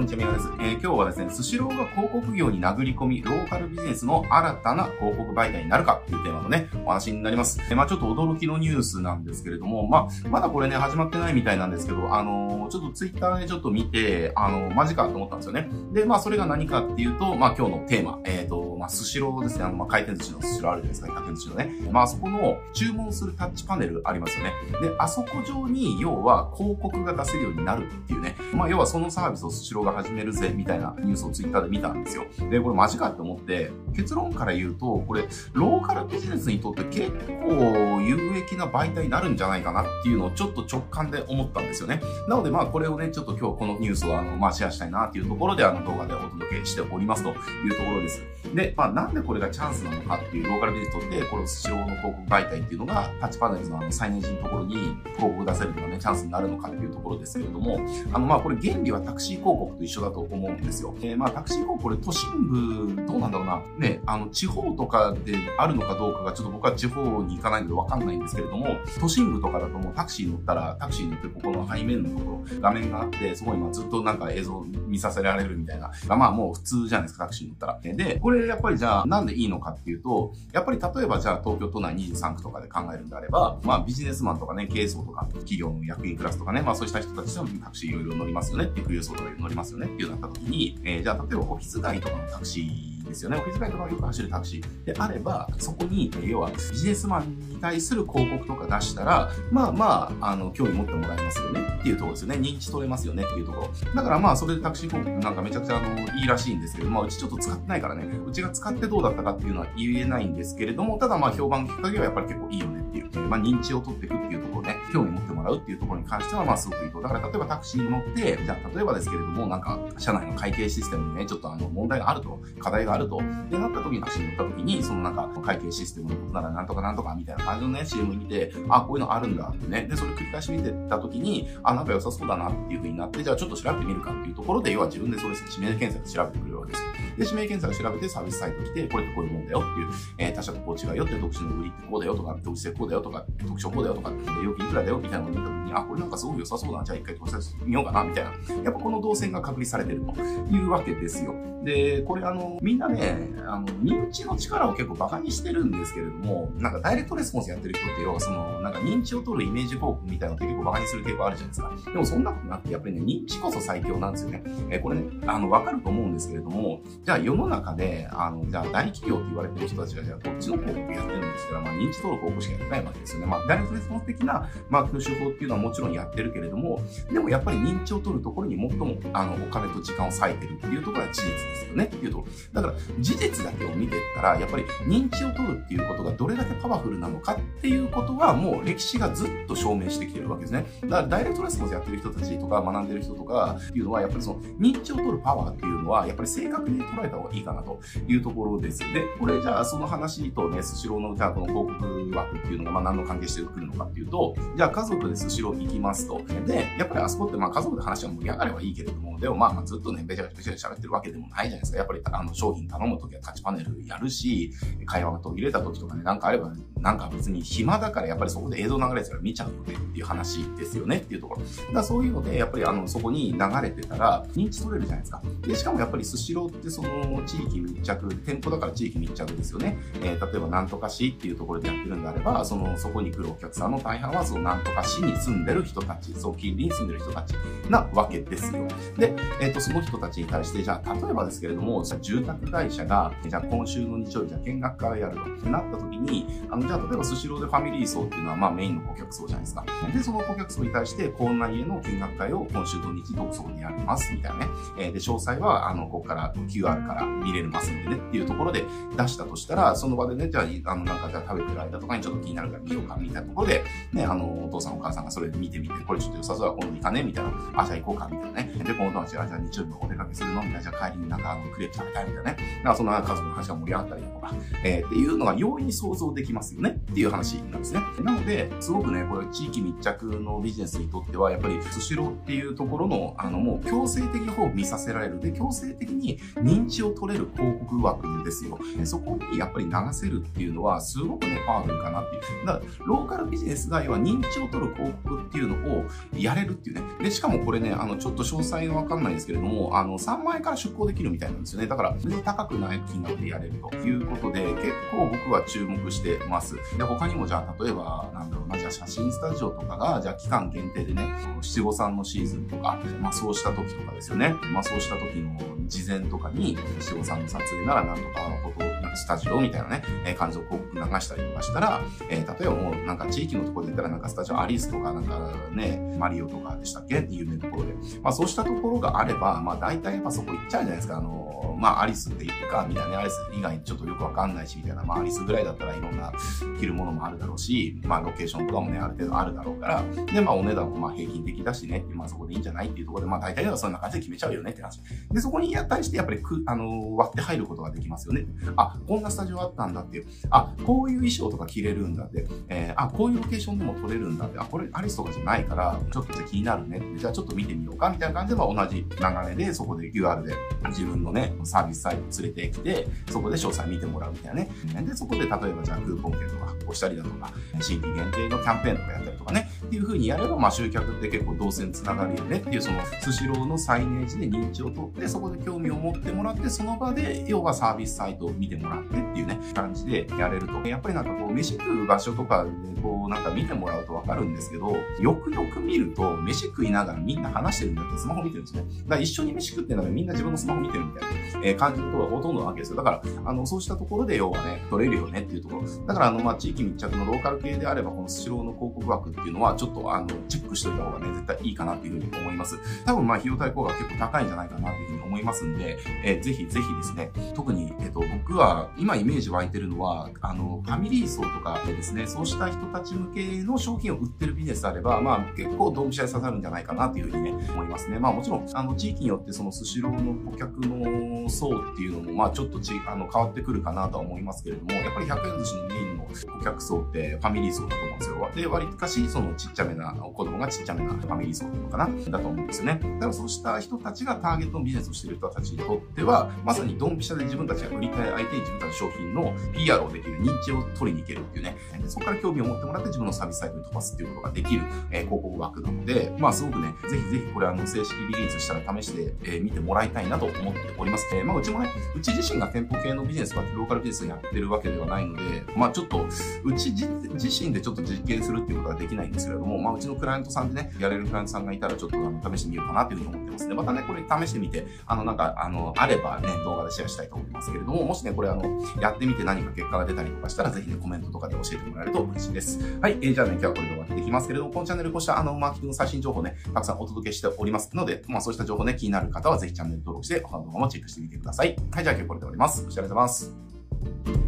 こんにちは、宮です。えー、今日はですね、スシローが広告業に殴り込み、ローカルビジネスの新たな広告媒体になるかっていうテーマのね、お話になります。えー、まあちょっと驚きのニュースなんですけれども、まあまだこれね、始まってないみたいなんですけど、あのー、ちょっとツイッターでちょっと見て、あの、マジかと思ったんですよね。で、まあそれが何かっていうと、まあ今日のテーマ、えっ、と、まあスシローですね、あの、まあ回転寿司のスシローあるじゃないですか、100円寿司のね。まあそこの注文するタッチパネルありますよね。で、あそこ上に、要は広告が出せるようになるっていうね。まあ要はそのサービスをスシローが始めるぜ、みたいなニュースをツイッターで見たんですよ。で、これマジかって思って、結論から言うと、これ、ローカルビジネスにとって結構有益な媒体になるんじゃないかなっていうのをちょっと直感で思ったんですよね。なのでまあこれをね、ちょっと今日このニュースをあの、まあシェアしたいなっていうところであの動画でお届けしておりますというところです。で、まあなんでこれがチャンスなのかっていうローカルビジネスにとって、このスシローの広告媒体っていうのがタッチパネルのあの最年次のところに広告出せるのがね、チャンスになるのかっていうところですけれども、あのまあこれ原理はタクシー広告と一緒だと思うんですよ。えー、まあタクシー広告これ都心部、どうなんだろうな。ね、あの地方とかであるのかどうかがちょっと僕は地方に行かないのでわかんないんですけれども、都心部とかだともうタクシー乗ったら、タクシー乗ってここの背面のところ、画面があって、そこにずっとなんか映像見させられるみたいな。まあもう普通じゃないですか、タクシー乗ったら。で、これやっぱりじゃあなんでいいのかっていうと、やっぱり例えばじゃあ東京都内23区とかで考えるんであれば、まあビジネスマンとかね、経営層とか、企業の役員クラスとかね、まあそうした人たちのタクシーいろいろ乗りますよねっていう、富裕層とか乗りますよねっていうなった時に、えー、じゃあ例えばオフィス街とかのタクシーですよね。オフィス街とかよく走るタクシーであれば、そこに、要はビジネスマンに対する広告とか出したら、まあまあ、あの、興味持ってもらえますよねっていうところですよね。認知取れますよねっていうところ。だからまあ、それでタクシー広告なんかめちゃくちゃあの、いいらしいんですけど、まあ、うちちょっと使ってないからね、うちが使ってどうだったかっていうのは言えないんですけれども、ただまあ、評判きっかけはやっぱり結構いいよねっていう、まあ、認知を取っていくっていうところね、興味持ってもらうっていうところに関しては、まあ、すごくいいと。だから、例えばタクシーに乗って、じゃあ、例えばですけれども、なんか、社内の会計システムにね、ちょっとあの、問題があると、課題があると、で、なった時にタクシーに乗った時に、そのなんか、会計システムのことならなんとかなんとかみたいな感じのね、CM 見て、あ、こういうのあるんだってね。で、それ繰り返し見てた時に、あ、なんか良さそうだなっていう風になって、じゃあちょっと調べてみるかっていうところで、要は自分でそれ指名検索で調べてくれるわけです。で、指名検索調べてサービスサイト来て、これってこういうもんだよっていう、えー、他社とこう違うよって、独自の売りってこうだよとか、独自性こうだよとか、特徴こうだよとか、で、料金いくらだよみたいなを見た時に、あ、これなんかすごい良さそうだ、じゃあ一回投資してみようかな、みたいな。やっぱこの動線が確立されてるというわけですよ。で、これあの、みんなね、あの、認知の力を結構馬鹿にしてるんですけれども、なんかダイレクトレスポンスやってる人って要はその、なんか認知を取るイメージ広告みたいなのって結構馬鹿にする傾向あるじゃないですか。でもそんなことなくて、やっぱりね、認知こそ最強なんですよね。えこれね、あの、わかると思うんですけれども、じゃあ世の中で、あの、じゃあ大企業って言われてる人たちが、じゃあこっちの広告やってるんですから、まあ認知登録広告しかやってないわけですよね。まあダイレクトレスポンス的なマークの手っていうのはもちろんやってるけれども、でもやっぱり認知を取るところに最も、あの、お金と時間を割いてるっていうところは事実ですよねっていうところ。だから、事実だけを見ていったら、やっぱり認知を取るっていうことがどれだけパワフルなのかっていうことは、もう歴史がずっと証明してきてるわけですね。だから、ダイレクトレスポンスやってる人たちとか、学んでる人とかっていうのは、やっぱりその、認知を取るパワーっていうのは、やっぱり正確に捉えた方がいいかなというところです。で、これじゃあ、その話とね、スシローの、じゃあ、この広告枠っていうのが、まあ、何の関係してくるのかっていうと、じゃあ、家族でスシロー行きますと。で、やっぱりあそこって、まあ、家族で話は盛り上がればいいけれども、でもまあ、まあ、ずっとね、べちゃべちゃべちゃ喋ってるわけでもないじゃないですか。やっぱり、あの、商品頼むときはタッチパネルやるし、会話が途切れたときとかね、なんかあれば、なんか別に暇だからやっぱりそこで映像流れてたら見ちゃうのでっていう話ですよねっていうところ。だからそういうので、やっぱりあの、そこに流れてたら認知取れるじゃないですか。で、しかもやっぱりスシローってその地域密着、店舗だから地域密着ですよね。えー、例えばなんとか市っていうところでやってるんであれば、その、そこに来るお客さんの大半はそのなんとか市に住んでる人たち、そう、近隣に住んでる人たちなわけですよ。で、えっ、ー、と、その人たちに対して、じゃあ、例えばですけれども、じゃあ住宅会社が、じゃあ今週の日曜日じゃあ見学からやるとってなった時に、あの、じゃあ例えばスシローでファミリー層っていうのはまあメインの顧客層じゃないですか。で、その顧客層に対して、こんな家の見学会を今週土日どこそこにやりますみたいなね。えー、で、詳細は、あの、ここから QR から見れますんでねっていうところで出したとしたら、その場でね、じゃあ、あの、なんかじゃあ食べてる間とかにちょっと気になるから見ようかみたいなところで、ね、あの、お父さんお母さんさんがそれで見てみて、これちょっと良さそうだ、今度行かねみたいな。あ、じゃあ行こうかみたいなね。で、この友達が、じゃあ日曜日のお出かけするの？みたいな。じゃあ帰りになんかあの、クレープ食べたいみたいなね。なんかそんな家族の話が盛り上がったりとか、えー、っていうのが容易に想像できますよねっていう話なんですね。なので、すごくね、これ地域密着のビジネスにとっては、やっぱりスシローっていうところの、あの、もう強制的方を見させられる。で、強制的に認知を取れる広告枠ですよ。そこにやっぱり流せるっていうのは、すごくね、パワフルかなっていう。だから、ローカルビジネスが、要は認知を取る広告っていうのをやれるっていうね。で、しかもこれね、あの、ちょっと詳細のわかんないんですけれども、あの、3万円から出向できるみたいなんですよね。だから、全然高くない金額でやれるということで、結構僕は注目してます。で、他にもじゃあ、例えば、なんだろうな、じゃあ写真スタジオとかが、じゃあ期間限定でね、七五三のシーズンとか、まあそうした時とかですよね。まあそうした時の事前とかに、七五三の撮影ならなんとかのことをスタジオみたいなね、えー、感じを広告流したりとかしたら、えー、例えばもうなんか地域のところで言ったらなんかスタジオアリスとかなんかね、マリオとかでしたっけ？って有名なところで。まあそうしたところがあれば、まあ大体やっぱそこ行っちゃうじゃないですか。あの、まあアリスっていうか、みたいなね、アリス以外ちょっとよくわかんないし、みたいな、まあアリスぐらいだったらいろんな着るものもあるだろうし、まあロケーションとかもね、ある程度あるだろうから、で、まあお値段もまあ平均的だしね、まあそこでいいんじゃない？っていうところで、まあ大体はそんな感じで決めちゃうよねって話。で、そこに対してやっぱりく、あの、割って入ることができますよね。あ、こんなスタジオあったんだっていう。あ、こういう衣装とか着れるんだって。えー、あ、こういうロケーションでも撮れるんだって。あ、これアリスとかじゃないから、ちょっとじゃ気になるねって。じゃあちょっと見てみようかみたいな感じで、同じ流れで、そこで QR で自分のね、サービスサイト連れてきて、そこで詳細見てもらうみたいなね。で、そこで例えばじゃあクーポン券とか発行したりだとか、新規限定のキャンペーンとかやったりとかね。っていう風にやれば、まあ集客って結構動線つながるよねっていう、そのスシローのサイネージで認知を取って、そこで興味を持ってもらって、その場で、要はサービスサイトを見てもらうってっていうね、感じでやれると。やっぱりなんかこう、飯食う場所とかで、こう、なんか見てもらうとわかるんですけど、よくよく見ると、飯食いながらみんな話してるんだってスマホ見てるんですね。だから一緒に飯食ってんだからみんな自分のスマホ見てるみたいな、え、感じのことがほとんどなわけですよ。だから、あの、そうしたところで要はね、取れるよねっていうところ。だから、あの、まあ、地域密着のローカル系であれば、このスシローの広告枠っていうのは、ちょっと、あの、チェックしといた方がね、絶対いいかなっていうふうに思います。多分、まあ、費用対効果結構高いんじゃないかなっていうふうに思いますんで、えー、ぜひぜひですね、特に、えっ、と、僕は、今イメージ湧いてるのは、あの、ファミリー層とかでですね、そうした人たち向けの商品を売ってるビジネスであれば、まあ、結構ドンピシャで刺さるんじゃないかなというふうにね、思いますね。まあ、もちろん、あの、地域によってそのスシローの顧客の層っていうのも、まあ、ちょっとち、あの、変わってくるかなとは思いますけれども、やっぱり100円寿司のイメ客層ってファミリー層だと思うんですよ。で、割かし、そのちっちゃめな、子供がちっちゃめなファミリー層なのかなだと思うんですよね。だからそうした人たちがターゲットのビジネスをしている人たちにとっては、まさにドンピシャで自分たちが売りたい相手に自分たちの商品の PR をできる、認知を取りに行けるっていうね。でそこから興味を持ってもらって自分のサービスサイトに飛ばすっていうことができる、えー、広告枠なので、まあすごくね、ぜひぜひこれあの正式リリースしたら試して、えー、見てもらいたいなと思っております。えー、まあうちもね、うち自身が店舗系のビジネスとかローカルビジネスをやってるわけではないので、まあちょっと、うち自身でちょっと実験するっていうことはできないんですけれども、まあうちのクライアントさんでね、やれるクライアントさんがいたらちょっとあの試してみようかなというふうに思ってますね。またね、これ試してみて、あのなんか、あの、あればね、動画でシェアしたいと思いますけれども、もしね、これあの、やってみて何か結果が出たりとかしたら、ぜひね、コメントとかで教えてもらえると嬉しいです。はい、えー、じゃあね、今日はこれで終わっていきますけれども、このチャンネルこうしたあの、マーケティングの最新情報ね、たくさんお届けしておりますので、まあそうした情報ね、気になる方はぜひチャンネル登録して、他の動画もチェックしてみてください。はい、じゃあ今日これで終わります。ご視聴ありがとうございます。